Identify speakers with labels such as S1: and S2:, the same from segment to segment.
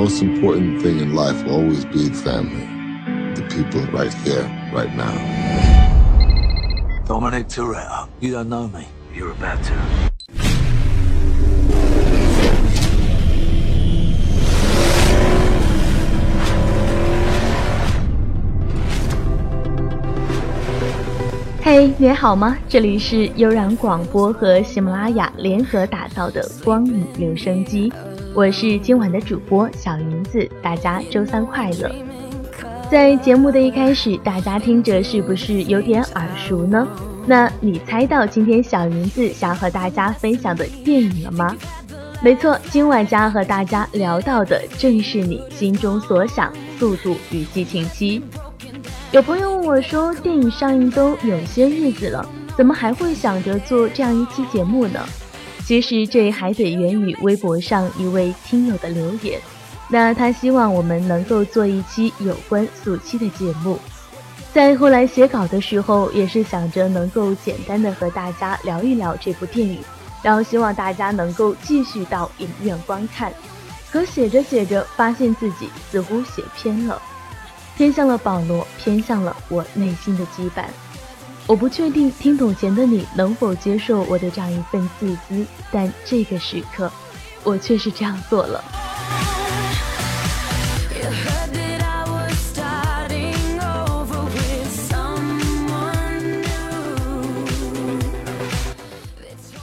S1: most important thing in life will always be family. The people right here, right now.
S2: Dominic Toretto, you don't know me. You're about to.
S3: 嘿，你好吗？这里是悠然广播和喜马拉雅联合打造的光影留声机，我是今晚的主播小云子，大家周三快乐。在节目的一开始，大家听着是不是有点耳熟呢？那你猜到今天小云子想和大家分享的电影了吗？没错，今晚将和大家聊到的正是你心中所想，《速度与激情七》。有朋友问我说：“电影上映都有些日子了，怎么还会想着做这样一期节目呢？”其实这还得源于微博上一位听友的留言。那他希望我们能够做一期有关速七的节目。在后来写稿的时候，也是想着能够简单的和大家聊一聊这部电影，然后希望大家能够继续到影院观看。可写着写着，发现自己似乎写偏了。偏向了保罗，偏向了我内心的羁绊。我不确定听懂前的你能否接受我的这样一份自私，但这个时刻，我却是这样做了。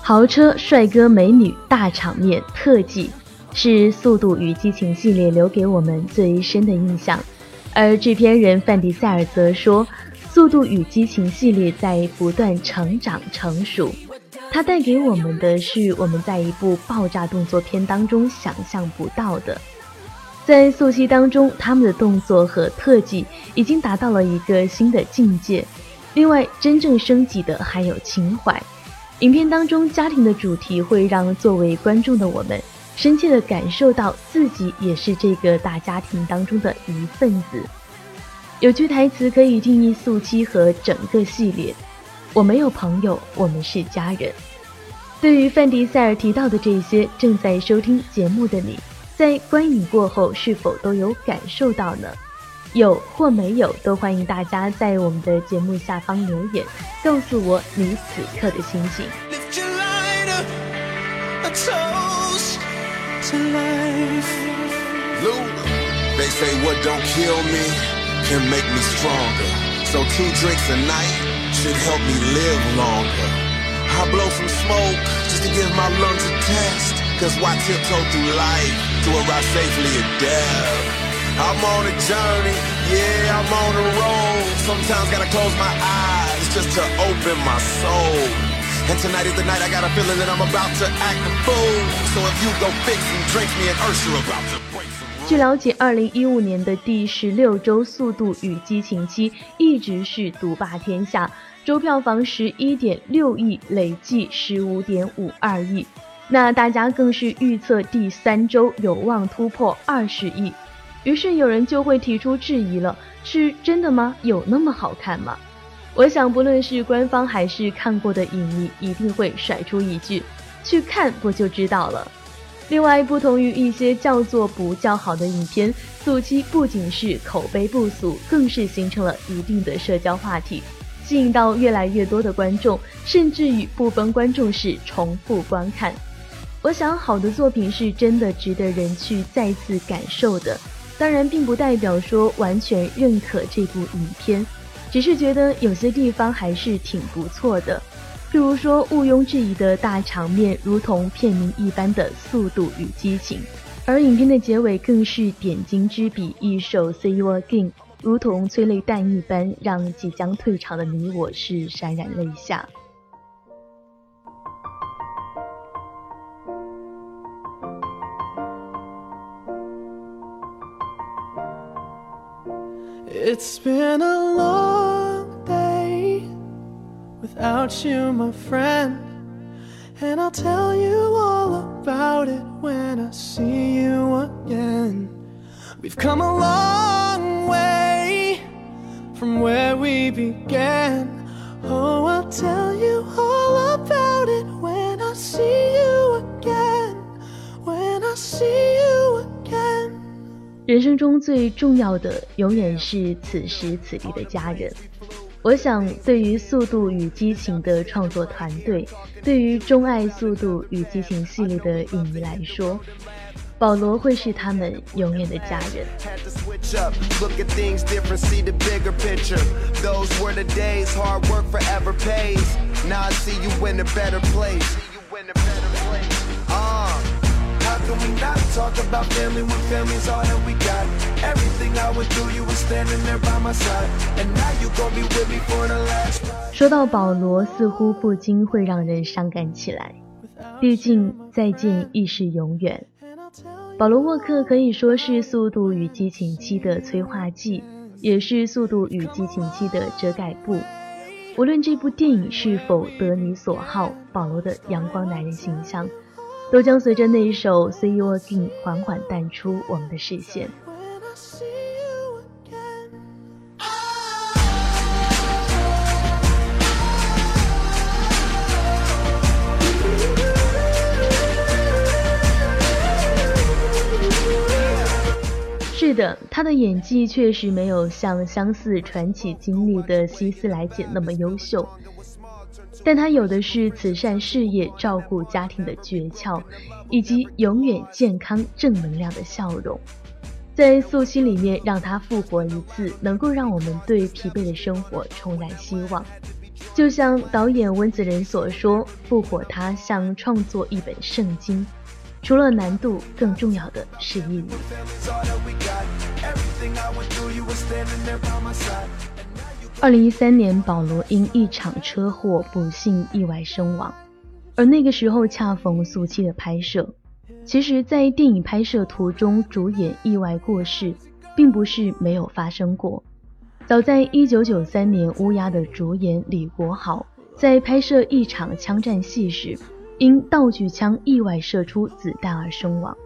S3: 豪车、帅哥、美女、大场面、特技，是《速度与激情》系列留给我们最深的印象。而制片人范迪塞尔则说，《速度与激情》系列在不断成长成熟，它带给我们的是我们在一部爆炸动作片当中想象不到的。在《速七》当中，他们的动作和特技已经达到了一个新的境界。另外，真正升级的还有情怀。影片当中家庭的主题会让作为观众的我们。深切地感受到自己也是这个大家庭当中的一份子。有句台词可以定义《速七》和整个系列：“我没有朋友，我们是家人。”对于范迪塞尔提到的这些，正在收听节目的你，在观影过后是否都有感受到呢？有或没有，都欢迎大家在我们的节目下方留言，告诉我你此刻的心情。
S4: life. Luna. They say what don't kill me can make me stronger. So two drinks a night should help me live longer. I blow some smoke just to give my lungs a test. Cause why tiptoe through life to arrive safely at death? I'm on a journey, yeah, I'm on a road. Sometimes gotta close my eyes just to open my soul. And tonight is the night I got a feeling that I'm about to act a fool. So if you go fix and drink me and Ursula about to
S3: 据了解，二零一五年的第十六周《速度与激情七》一直是独霸天下，周票房十一点六亿，累计十五点五二亿。那大家更是预测第三周有望突破二十亿，于是有人就会提出质疑了：是真的吗？有那么好看吗？我想，不论是官方还是看过的影迷，一定会甩出一句：“去看不就知道了。”另外，不同于一些叫做不叫好的影片，《速七》不仅是口碑不俗，更是形成了一定的社交话题，吸引到越来越多的观众，甚至于部分观众是重复观看。我想，好的作品是真的值得人去再次感受的，当然，并不代表说完全认可这部影片。只是觉得有些地方还是挺不错的，譬如说毋庸置疑的大场面，如同片名一般的速度与激情，而影片的结尾更是点睛之笔，一首 See You Again，如同催泪弹一般，让即将退场的你我是潸然泪下。
S5: It's been a long without you, my friend. And I'll tell you all about it when I see you again. We've come a long way from where we began. Oh, I'll tell you all about it when I see you again. When I see you again.
S3: 人生中最重要的永远是此时此地的家人。 我想，对于《速度与激情》的创作团队，对于钟爱《速度与激情》系列的影迷来说，保罗会是他们永远的家人。说到保罗，似乎不禁会让人伤感起来。毕竟再见亦是永远。保罗沃克可以说是《速度与激情七》的催化剂，也是《速度与激情七》的遮盖布。无论这部电影是否得你所好，保罗的阳光男人形象。都将随着那一首《See You Again》缓缓淡出我们的视线。是的，他的演技确实没有像相似传奇经历的希斯莱杰那么优秀。但他有的是慈善事业、照顾家庭的诀窍，以及永远健康、正能量的笑容，在素心里面让他复活一次，能够让我们对疲惫的生活重燃希望。就像导演温子仁所说：“复活他像创作一本圣经，除了难度，更重要的是毅力。”二零一三年，保罗因一场车祸不幸意外身亡，而那个时候恰逢速七的拍摄。其实，在电影拍摄途中，主演意外过世，并不是没有发生过。早在一九九三年，《乌鸦》的主演李国豪在拍摄一场枪战戏时，因道具枪意外射出子弹而身亡。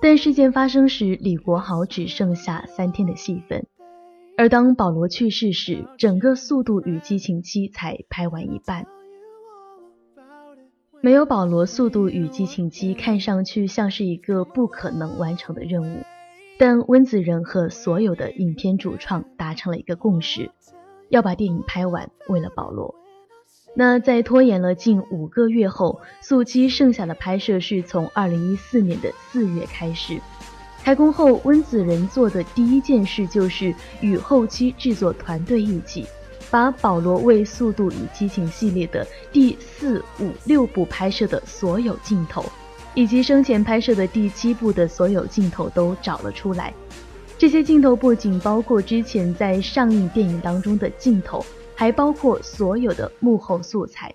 S3: 但事件发生时，李国豪只剩下三天的戏份。而当保罗去世时，整个《速度与激情七》才拍完一半。没有保罗，《速度与激情七》看上去像是一个不可能完成的任务。但温子仁和所有的影片主创达成了一个共识，要把电影拍完。为了保罗，那在拖延了近五个月后，《速七》剩下的拍摄是从二零一四年的四月开始。开工后，温子仁做的第一件事就是与后期制作团队一起，把保罗为《速度与激情》系列的第四、五、六部拍摄的所有镜头，以及生前拍摄的第七部的所有镜头都找了出来。这些镜头不仅包括之前在上映电影当中的镜头，还包括所有的幕后素材。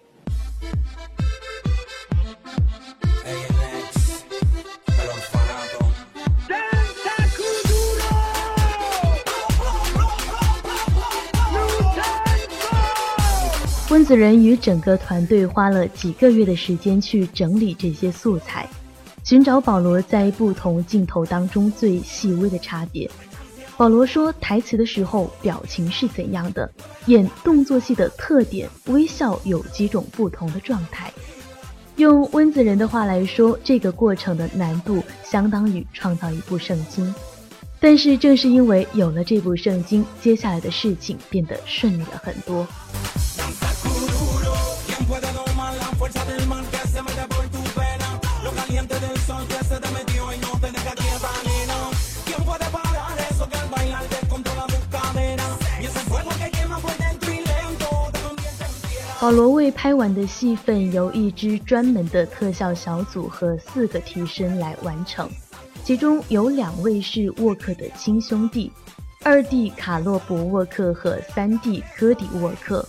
S3: 温子仁与整个团队花了几个月的时间去整理这些素材，寻找保罗在不同镜头当中最细微的差别。保罗说台词的时候表情是怎样的，演动作戏的特点，微笑有几种不同的状态。用温子仁的话来说，这个过程的难度相当于创造一部圣经。但是正是因为有了这部圣经，接下来的事情变得顺利了很多。保罗未拍完的戏份由一支专门的特效小组和四个替身来完成，其中有两位是沃克的亲兄弟，二弟卡洛伯沃克和三弟科迪沃克，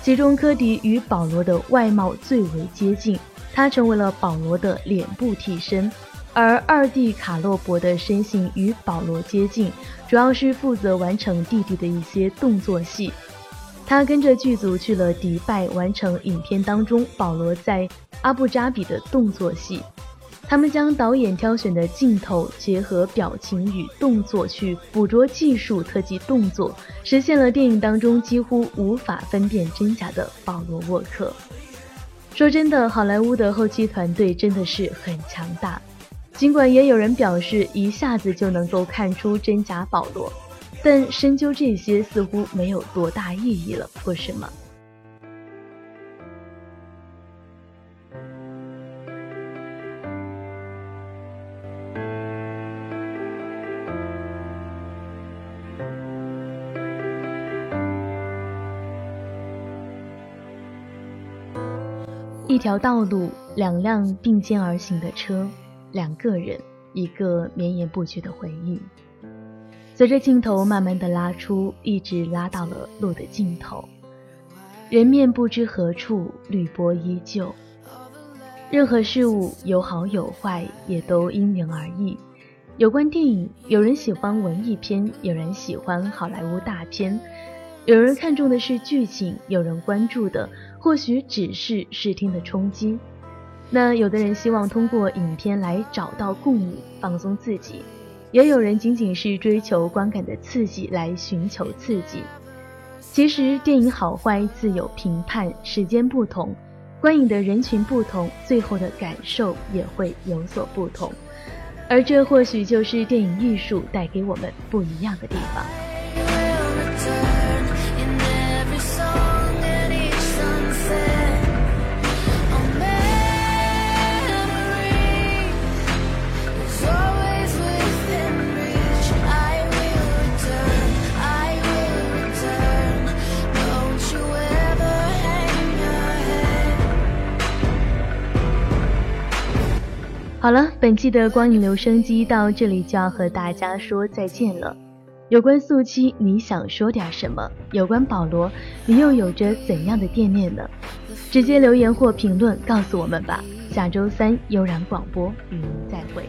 S3: 其中科迪与保罗的外貌最为接近，他成为了保罗的脸部替身，而二弟卡洛伯的身形与保罗接近，主要是负责完成弟弟的一些动作戏。他跟着剧组去了迪拜，完成影片当中保罗在阿布扎比的动作戏。他们将导演挑选的镜头结合表情与动作去捕捉技术特技动作，实现了电影当中几乎无法分辨真假的保罗沃克。说真的，好莱坞的后期团队真的是很强大。尽管也有人表示一下子就能够看出真假保罗，但深究这些似乎没有多大意义了，不是吗？一条道路，两辆并肩而行的车，两个人，一个绵延不绝的回忆。随着镜头慢慢的拉出，一直拉到了路的尽头。人面不知何处，绿波依旧。任何事物有好有坏，也都因人而异。有关电影，有人喜欢文艺片，有人喜欢好莱坞大片，有人看重的是剧情，有人关注的。或许只是视听的冲击，那有的人希望通过影片来找到共鸣，放松自己；也有人仅仅是追求观感的刺激来寻求刺激。其实电影好坏自有评判，时间不同，观影的人群不同，最后的感受也会有所不同。而这或许就是电影艺术带给我们不一样的地方。好了，本期的光影留声机到这里就要和大家说再见了。有关素七，你想说点什么？有关保罗，你又有着怎样的惦念呢？直接留言或评论告诉我们吧。下周三悠然广播与您再会。